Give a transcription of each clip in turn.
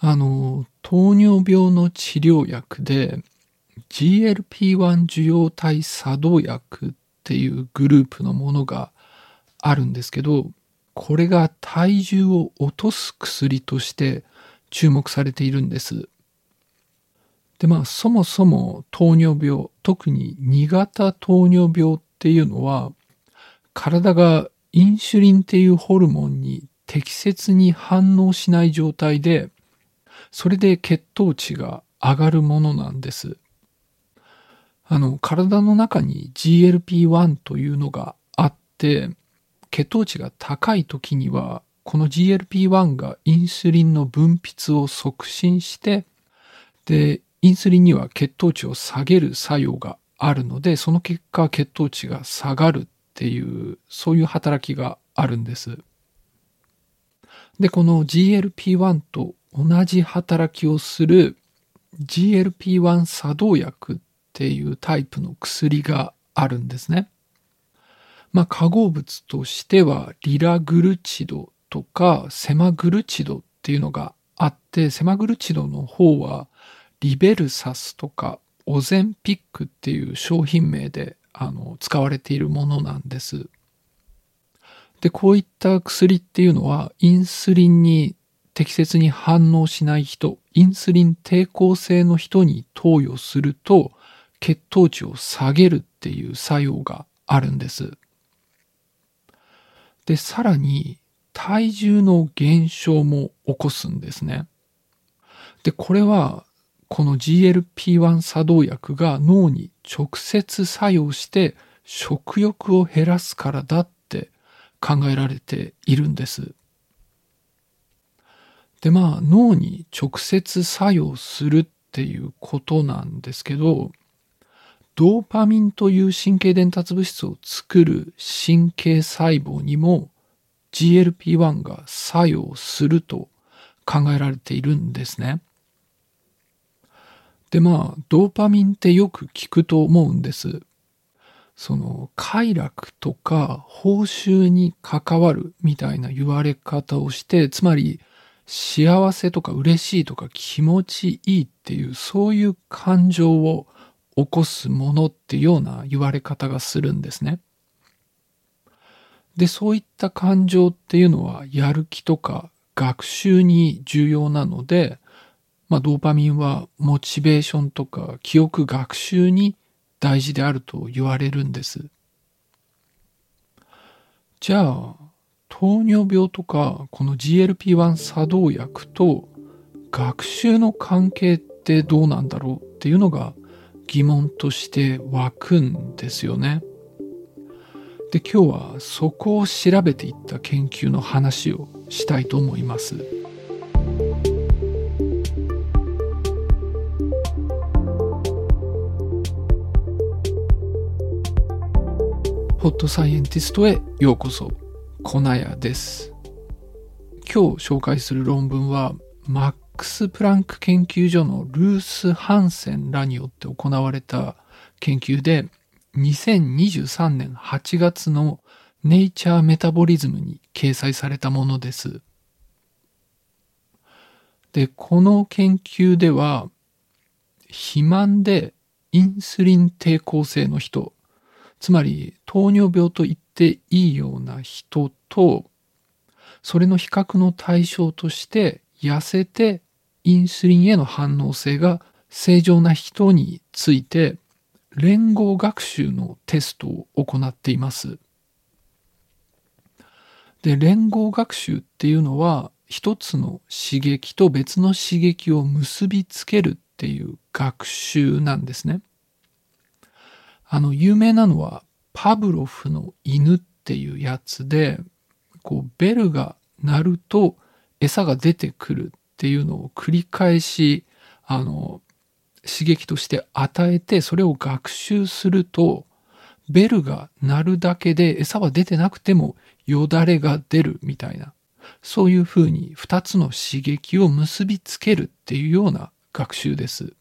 あの、糖尿病の治療薬で GLP-1 受容体作動薬っていうグループのものがあるんですけど、これが体重を落とす薬として注目されているんです。で、まあ、そもそも糖尿病、特に2型糖尿病っていうのは、体がインシュリンっていうホルモンに適切に反応しない状態で、それで血糖値が上がるものなんです。あの、体の中に GLP-1 というのがあって、血糖値が高い時には、この GLP-1 がインスリンの分泌を促進して、で、インスリンには血糖値を下げる作用があるので、その結果血糖値が下がるっていう、そういう働きがあるんです。で、この GLP-1 と同じ働きをする GLP-1 作動薬っていうタイプの薬があるんですね。まあ、化合物としてはリラグルチドとかセマグルチドっていうのがあって、セマグルチドの方はリベルサスとかオゼンピックっていう商品名であの使われているものなんです。で、こういった薬っていうのはインスリンに適切に反応しない人、インスリン抵抗性の人に投与すると血糖値を下げるっていう作用があるんです。で、さらに体重の減少も起こすんですね。で、これはこの GLP-1 作動薬が脳に直接作用して食欲を減らすからだって考えられているんです。で、まあ脳に直接作用するっていうことなんですけど、ドーパミンという神経伝達物質を作る神経細胞にも GLP-1 が作用すると考えられているんですね。でまあドーパミンってよく聞くと思うんです。その快楽とか報酬に関わるみたいな言われ方をしてつまり幸せとか嬉しいとか気持ちいいっていうそういう感情を起こすものっていうような言われ方がするんですね。で、そういった感情っていうのはやる気とか学習に重要なので、まあ、ドーパミンはモチベーションとか記憶学習に大事であると言われるんです。じゃあ、糖尿病とかこの GLP-1 作動薬と学習の関係ってどうなんだろうっていうのが疑問として湧くんですよね。で今日はそこを調べていった研究の話をしたいと思います。ホットサイエンティストへようこそ、コナヤです。今日紹介する論文は、マックス・プランク研究所のルース・ハンセンらによって行われた研究で、2023年8月のネイチャーメタボリズムに掲載されたものです。で、この研究では、肥満でインスリン抵抗性の人つまり糖尿病と言っていいような人とそれの比較の対象として痩せてインスリンへの反応性が正常な人について連合学習のテストを行っています。で連合学習っていうのは一つの刺激と別の刺激を結びつけるっていう学習なんですね。あの、有名なのは、パブロフの犬っていうやつで、こう、ベルが鳴ると餌が出てくるっていうのを繰り返し、あの、刺激として与えて、それを学習すると、ベルが鳴るだけで餌は出てなくてもよだれが出るみたいな、そういうふうに二つの刺激を結びつけるっていうような学習です。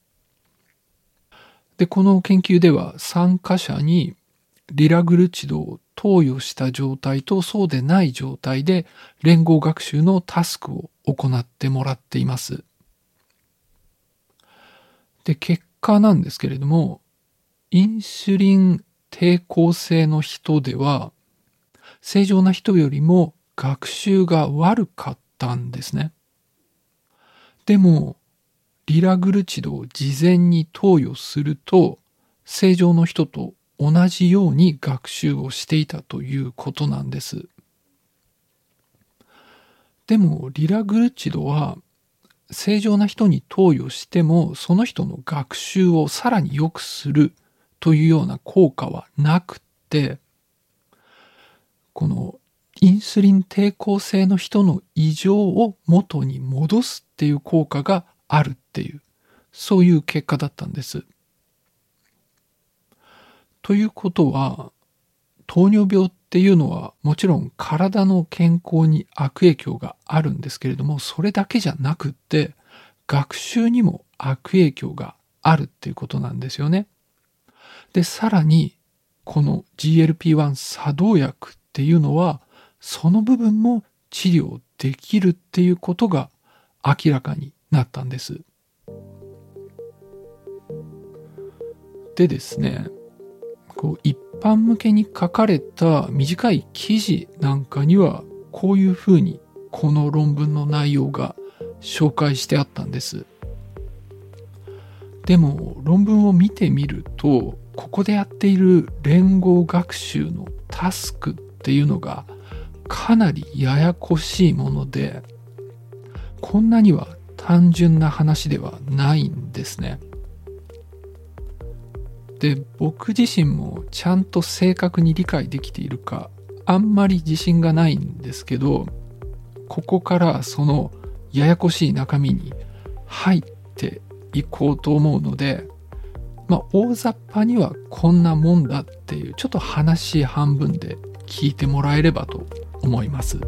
で、この研究では参加者にリラグルチドを投与した状態とそうでない状態で連合学習のタスクを行ってもらっています。で、結果なんですけれども、インシュリン抵抗性の人では、正常な人よりも学習が悪かったんですね。でも、リラグルチドを事前に投与すると、正常の人と同じように学習をしていたということなんです。でも、リラグルチドは正常な人に投与してもその人の学習をさらに良くするというような効果はなくてこのインスリン抵抗性の人の異常を元に戻すっていう効果があるっていうそういう結果だったんです。ということは糖尿病っていうのはもちろん体の健康に悪影響があるんですけれどもそれだけじゃなくって学習にも悪影響があるっていうことなんですよね。でさらにこの GLP-1 作動薬っていうのはその部分も治療できるっていうことが明らかになったんです。でですねこう一般向けに書かれた短い記事なんかにはこういうふうにこの論文の内容が紹介してあったんです。でも論文を見てみるとここでやっている連合学習のタスクっていうのがかなりややこしいものでこんなには単純な話ではないんですね。で僕自身もちゃんと正確に理解できているかあんまり自信がないんですけどここからそのややこしい中身に入っていこうと思うのでまあ大雑把にはこんなもんだっていうちょっと話半分で聞いてもらえればと思います。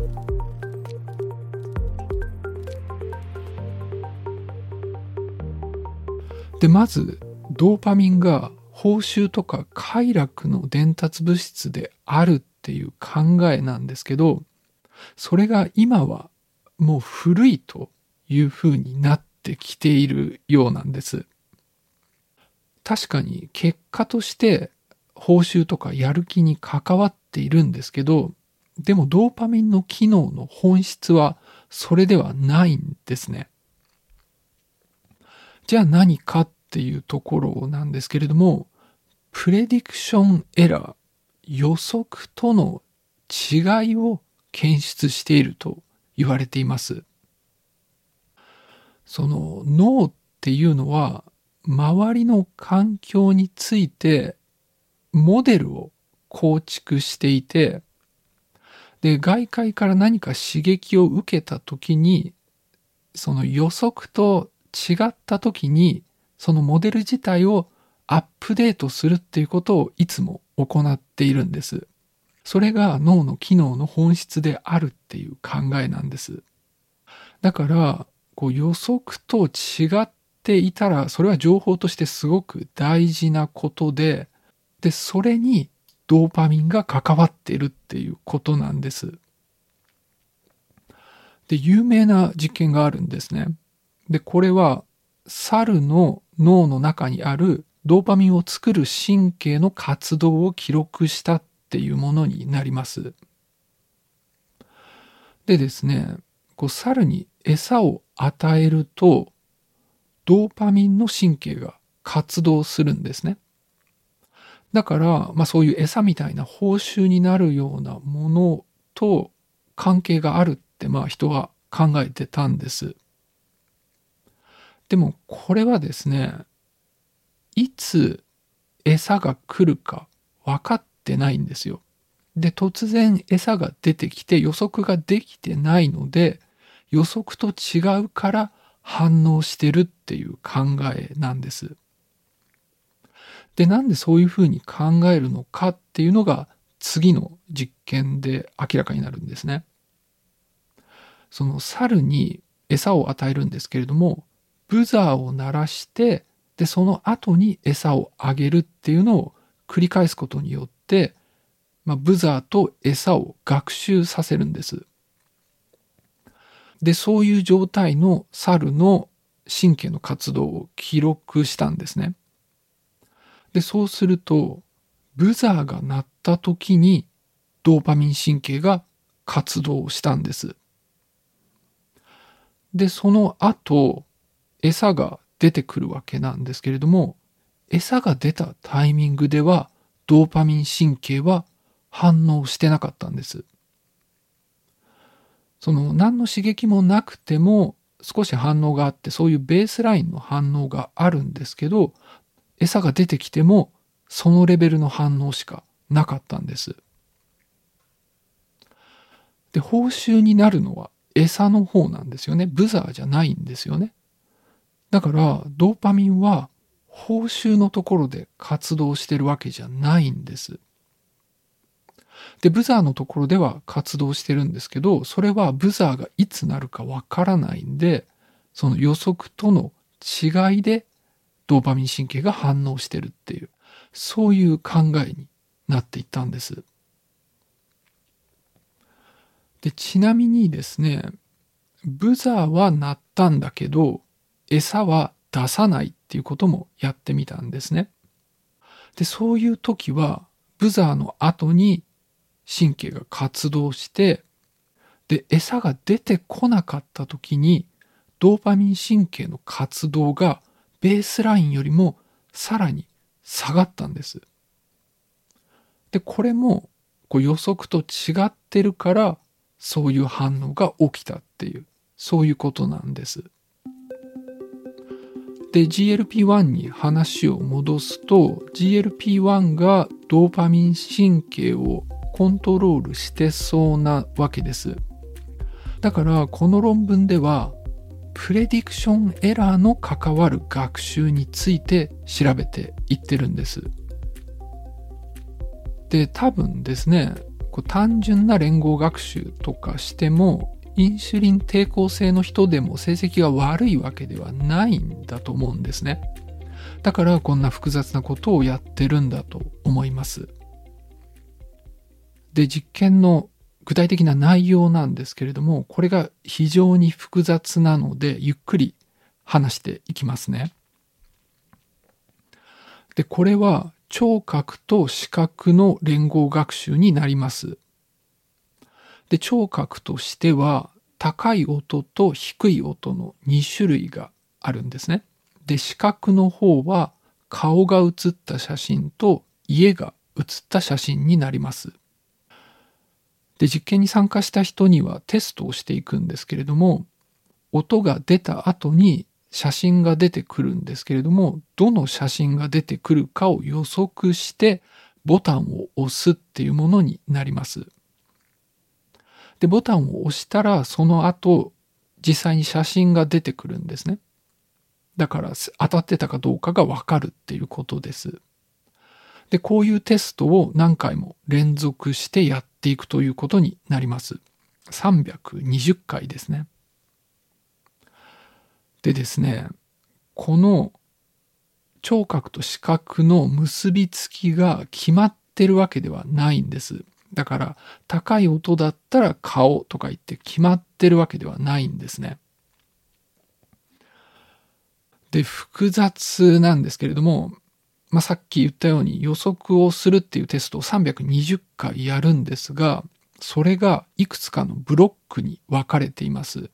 でまずドーパミンが報酬とか快楽の伝達物質であるっていう考えなんですけど、それが今はもう古いというふうになってきているようなんです。確かに結果として報酬とかやる気に関わっているんですけど、でもドーパミンの機能の本質はそれではないんですね。じゃあ何かっていうところなんですけれども、プレディクションエラー、予測との違いを検出していると言われています。その脳っていうのは周りの環境についてモデルを構築していてで外界から何か刺激を受けた時にその予測と違った時にそのモデル自体をアップデートするっていうことをいつも行っているんです。それが脳の機能の本質であるっていう考えなんです。だから、こう予測と違っていたら、それは情報としてすごく大事なことで、で、それにドーパミンが関わっているっていうことなんです。で、有名な実験があるんですね。で、これは猿の脳の中にあるドーパミンを作る神経の活動を記録したっていうものになります。でですね、こう猿に餌を与えると、ドーパミンの神経が活動するんですね。だから、まあそういう餌みたいな報酬になるようなものと関係があるってまあ人は考えてたんです。でもこれはですね、いつ餌が来るか分かってないんですよ。で、突然餌が出てきて予測ができてないので、予測と違うから反応してるっていう考えなんです。で、なんでそういうふうに考えるのかっていうのが次の実験で明らかになるんですね。その猿に餌を与えるんですけれども、ブザーを鳴らしてで、その後に餌をあげるっていうのを繰り返すことによって、まあ、ブザーと餌を学習させるんです。で、そういう状態の猿の神経の活動を記録したんですね。で、そうすると、ブザーが鳴った時にドーパミン神経が活動したんです。で、その後、餌が出てくるわけなんですけれども、餌が出たタイミングでは、ドーパミン神経は反応してなかったんです。その何の刺激もなくても少し反応があってそういうベースラインの反応があるんですけど餌が出てきてもそのレベルの反応しかなかったんです。で報酬になるのは餌の方なんですよね。ブザーじゃないんですよね。だからドーパミンは報酬のところで活動してるわけじゃないんです。で、ブザーのところでは活動してるんですけど、それはブザーがいつなるかわからないんで、その予測との違いでドーパミン神経が反応してるっていう、そういう考えになっていったんです。で、ちなみにですね、ブザーは鳴ったんだけど、餌は出さないっていうこともやってみたんですね。で、そういう時は、ブザーの後に神経が活動して、で、餌が出てこなかった時に、ドーパミン神経の活動がベースラインよりもさらに下がったんです。で、これもこう予測と違ってるから、そういう反応が起きたっていう、そういうことなんです。で、GLP-1 に話を戻すと、GLP-1 がドーパミン神経をコントロールしてそうなわけです。だからこの論文ではプレディクションエラーの関わる学習について調べていってるんです。で多分ですねこう単純な連合学習とかしてもインシュリン抵抗性の人でも成績が悪いわけではないんだと思うんですね。だからこんな複雑なことをやってるんだと思います。で、実験の具体的な内容なんですけれども、これが非常に複雑なので、ゆっくり話していきますね。で、これは聴覚と視覚の連合学習になります。で、聴覚としては、高い音と低い音の2種類があるんですね。で、視覚の方は顔が写った写真と家が写った写真になります。で、実験に参加した人にはテストをしていくんですけれども、音が出た後に写真が出てくるんですけれども、どの写真が出てくるかを予測してボタンを押すっていうものになります。で、ボタンを押したらその後実際に写真が出てくるんですね。だから当たってたかどうかがわかるっていうことです。で、こういうテストを何回も連続してやっていくということになります。320回ですね。でですね、この聴覚と視覚の結びつきが決まってるわけではないんです。だから高い音だったら顔とか言って決まってるわけではないんですね。で、複雑なんですけれども、まあ、さっき言ったように予測をするっていうテストを320回やるんですが、それがいくつかのブロックに分かれています。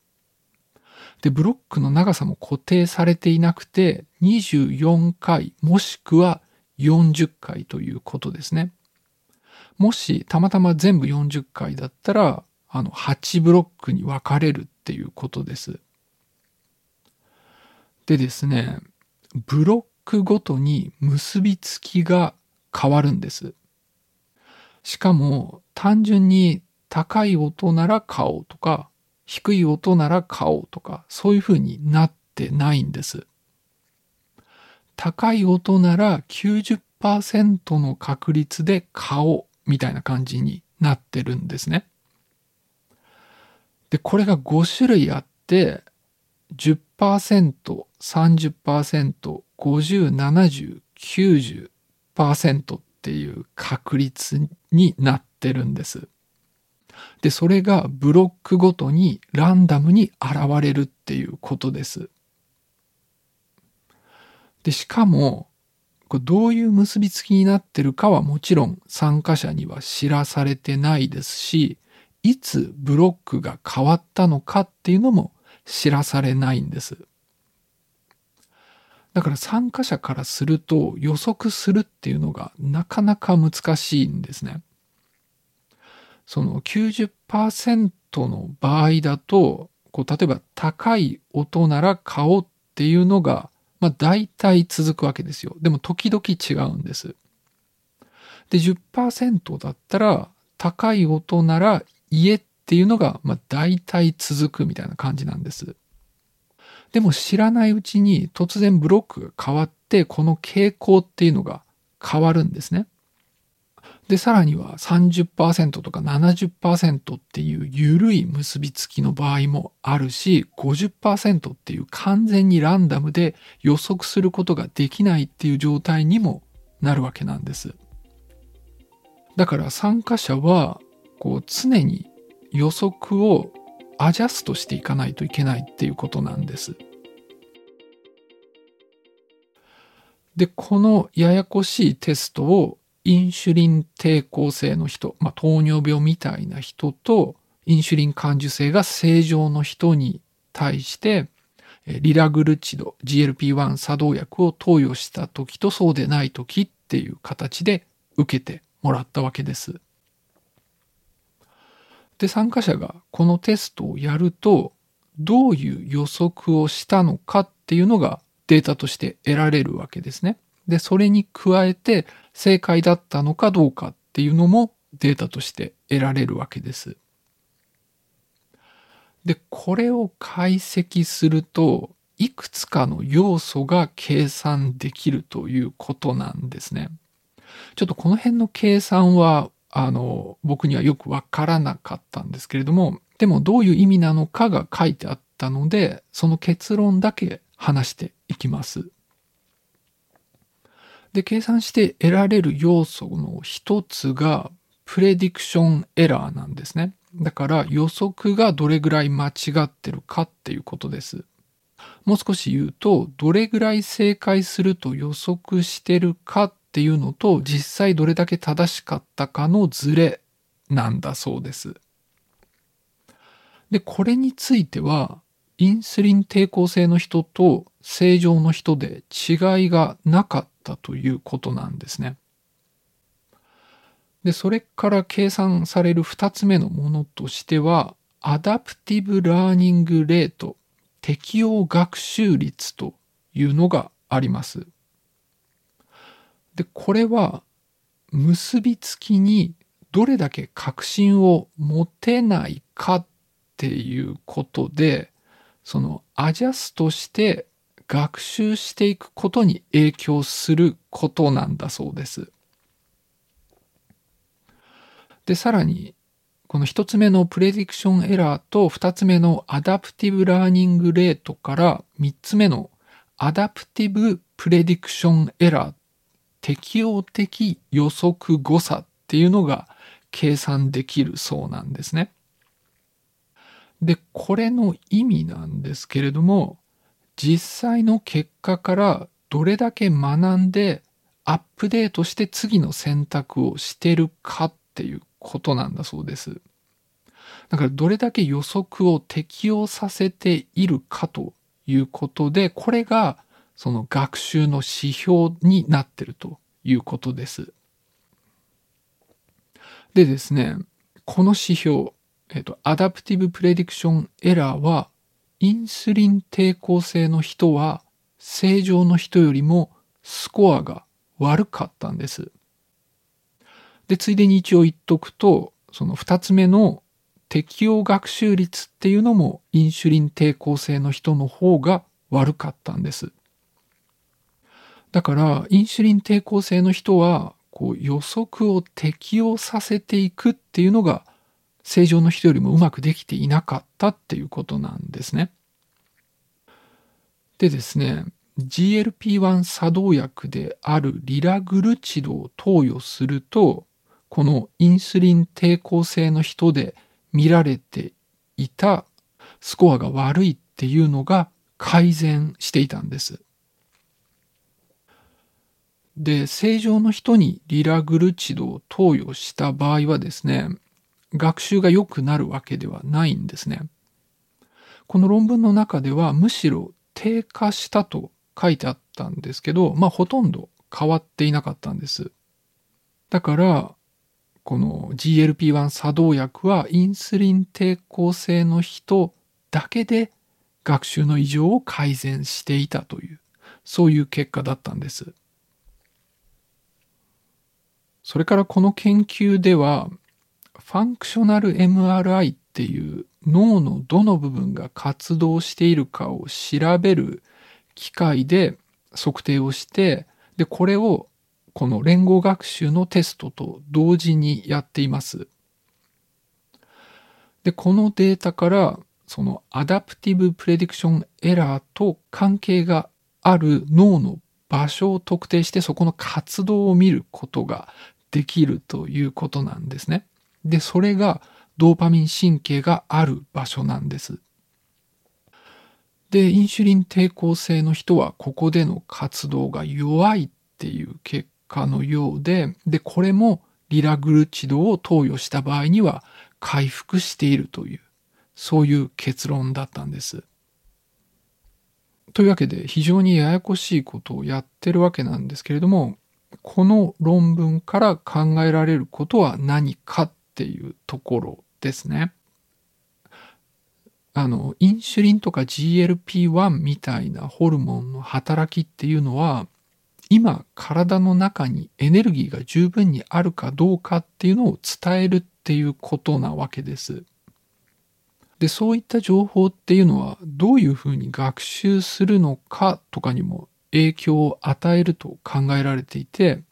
で、ブロックの長さも固定されていなくて、24回もしくは40回ということですね。もしたまたま全部40回だったら、あの、8ブロックに分かれるっていうことです。でですね、ブロックごとに結びつきが変わるんです。しかも単純に高い音なら顔とか低い音なら顔とかそういう風になってないんです。高い音なら90%の確率で顔みたいな感じになってるんですね。で、これが5種類あって10% 30%、50、70、90%っていう確率になってるんです。で、それがブロックごとにランダムに現れるっていうことです。で、しかも、これどういう結びつきになってるかはもちろん参加者には知らされてないですし、いつブロックが変わったのかっていうのも知らされないんです。だから参加者からすると予測するっていうのがなかなか難しいんですね。その90%の場合だと、こう例えば高い音なら買おうっていうのが、まあ大体続くわけですよ。でも時々違うんです。で、10%だったら高い音なら家っていうのが、まあ大体続くみたいな感じなんです。でも知らないうちに突然ブロックが変わって、この傾向っていうのが変わるんですね。で、さらには30%とか70%っていう緩い結びつきの場合もあるし、50%っていう完全にランダムで予測することができないっていう状態にもなるわけなんです。だから参加者は、こう常に予測をアジャストしていかないといけないっていうことなんです。で、このややこしいテストをインシュリン抵抗性の人、まあ、糖尿病みたいな人と、インシュリン感受性が正常の人に対して、リラグルチド、GLP-1 作動薬を投与した時とそうでない時っていう形で受けてもらったわけです。で、参加者がこのテストをやると、どういう予測をしたのかっていうのがデータとして得られるわけですね。で、それに加えて正解だったのかどうかっていうのもデータとして得られるわけです。で、これを解析すると、いくつかの要素が計算できるということなんですね。ちょっとこの辺の計算はあの、僕にはよくわからなかったんですけれども、でもどういう意味なのかが書いてあったので、その結論だけ話していきます。で、計算して得られる要素の一つが、プレディクションエラーなんですね。だから予測がどれぐらい間違ってるかっていうことです。もう少し言うと、どれぐらい正解すると予測してるかっっていうのと実際どれだけ正しかったかのズレなんだそうです。で、これについては、インスリン抵抗性の人と正常の人で違いがなかったということなんですね。で、それから計算される二つ目のものとしては、 adaptive learning rate、適応学習率というのがあります。で、これは結びつきにどれだけ確信を持てないかっていうことで、そのアジャストして学習していくことに影響することなんだそうです。で、さらに、この一つ目の prediction error と二つ目の adaptive learning rate から三つ目の adaptive prediction error 適応的予測誤差っていうのが計算できるそうなんですね。で、これの意味なんですけれども、実際の結果からどれだけ学んでアップデートして次の選択をしてるかっていうことなんだそうです。だからどれだけ予測を適応させているかということで、これがその学習の指標になってるということです。でですね、この指標、えっ、と、 adaptive prediction error は、インスリン抵抗性の人は正常の人よりもスコアが悪かったんです。で、ついでに一応言っとくと、その二つ目の適応学習率っていうのもインシュリン抵抗性の人の方が悪かったんです。だから、インシュリン抵抗性の人は、こう予測を適用させていくっていうのが、正常の人よりもうまくできていなかったっていうことなんですね。でですね、GLP-1 作動薬であるリラグルチドを投与すると、このインスリン抵抗性の人で見られていたスコアが悪いっていうのが改善していたんです。で正常の人にリラグルチドを投与した場合はですね、学習が良くなるわけではないんですね。この論文の中ではむしろ低下したと書いてあったんですけど、まあほとんど変わっていなかったんです。だから、この GLP-1 作動薬はインスリン抵抗性の人だけで学習の異常を改善していたという、そういう結果だったんです。それからこの研究では、functional MRI っていう脳のどの部分が活動しているかを調べる機械で測定をして、で、これをこの連合学習のテストと同時にやっています。で、このデータからその adaptive prediction error と関係がある脳の場所を特定してそこの活動を見ることができるということなんですね。で、それがドーパミン神経がある場所なんです。で、インシュリン抵抗性の人はここでの活動が弱いっていう結果のようで、で、これもリラグルチドを投与した場合には回復しているという、そういう結論だったんです。というわけで非常にややこしいことをやってるわけなんですけれども、この論文から考えられることは何かっていうところですね。あの、インシュリンとか GLP-1 みたいなホルモンの働きっていうのは、今体の中にエネルギーが十分にあるかどうかっていうのを伝えるっていうことなわけです。で、そういった情報っていうのはどういうふうに学習するのかとかにも影響を与えると考えられていて、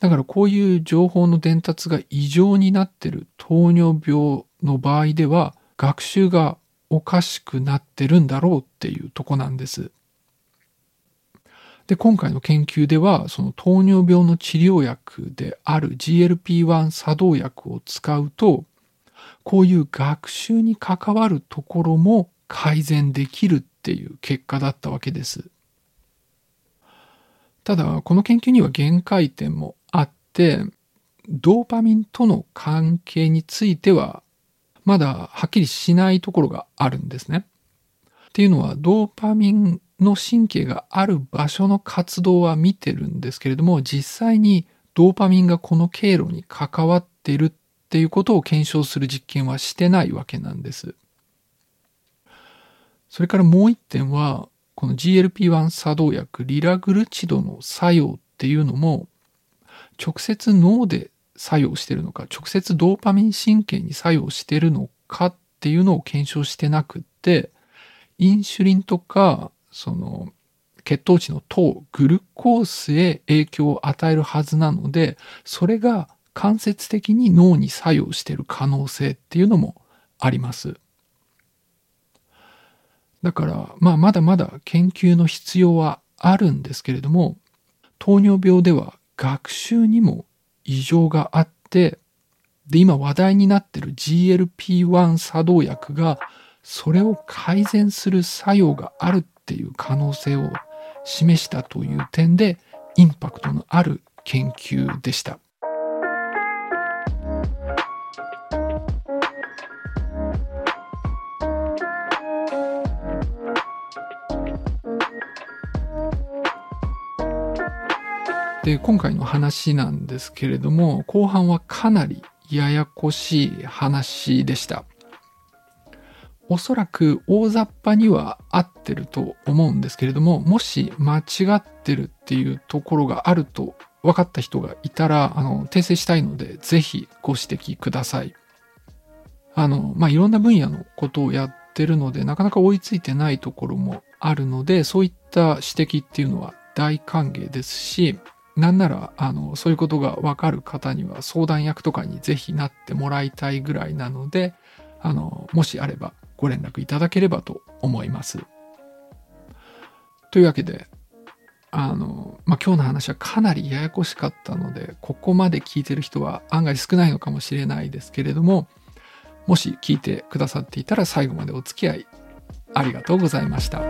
だからこういう情報の伝達が異常になってる糖尿病の場合では学習がおかしくなってるんだろうっていうとこなんです。で、今回の研究では、その糖尿病の治療薬である GLP-1 作動薬を使うと、こういう学習に関わるところも改善できるっていう結果だったわけです。ただ、この研究には限界点もあって、ドーパミンとの関係については、まだはっきりしないところがあるんですね。っていうのは、ドーパミンの神経がある場所の活動は見てるんですけれども、実際にドーパミンがこの経路に関わっているっていうことを検証する実験はしてないわけなんです。それからもう一点は、この GLP-1 作動薬リラグルチドの作用っていうのも、直接脳で作用してるのか、直接ドーパミン神経に作用してるのかっていうのを検証してなくって、インシュリンとかその血糖値の糖、グルコースへ影響を与えるはずなので、それが間接的に脳に作用してる可能性っていうのもあります。だから、まあまだまだ研究の必要はあるんですけれども、糖尿病では学習にも異常があって、で、今話題になってる GLP-1 作動薬がそれを改善する作用があるっていう可能性を示したという点でインパクトのある研究でした。で今回の話なんですけれども後半はかなりややこしい話でした。おそらく大雑把には合ってると思うんですけれども、もし間違ってるっていうところがあると分かった人がいたら、あの、訂正したいので、ぜひご指摘ください。あの、まあ、いろんな分野のことをやってるので、なかなか追いついてないところもあるので、そういった指摘っていうのは大歓迎ですし、なんなら、あの、そういうことがわかる方には相談役とかにぜひなってもらいたいぐらいなので、あの、もしあればご連絡いただければと思います。というわけで、あの、まあ、今日の話はかなりややこしかったので、ここまで聞いてる人は案外少ないのかもしれないですけれども、もし聞いてくださっていたら最後までお付き合いありがとうございました。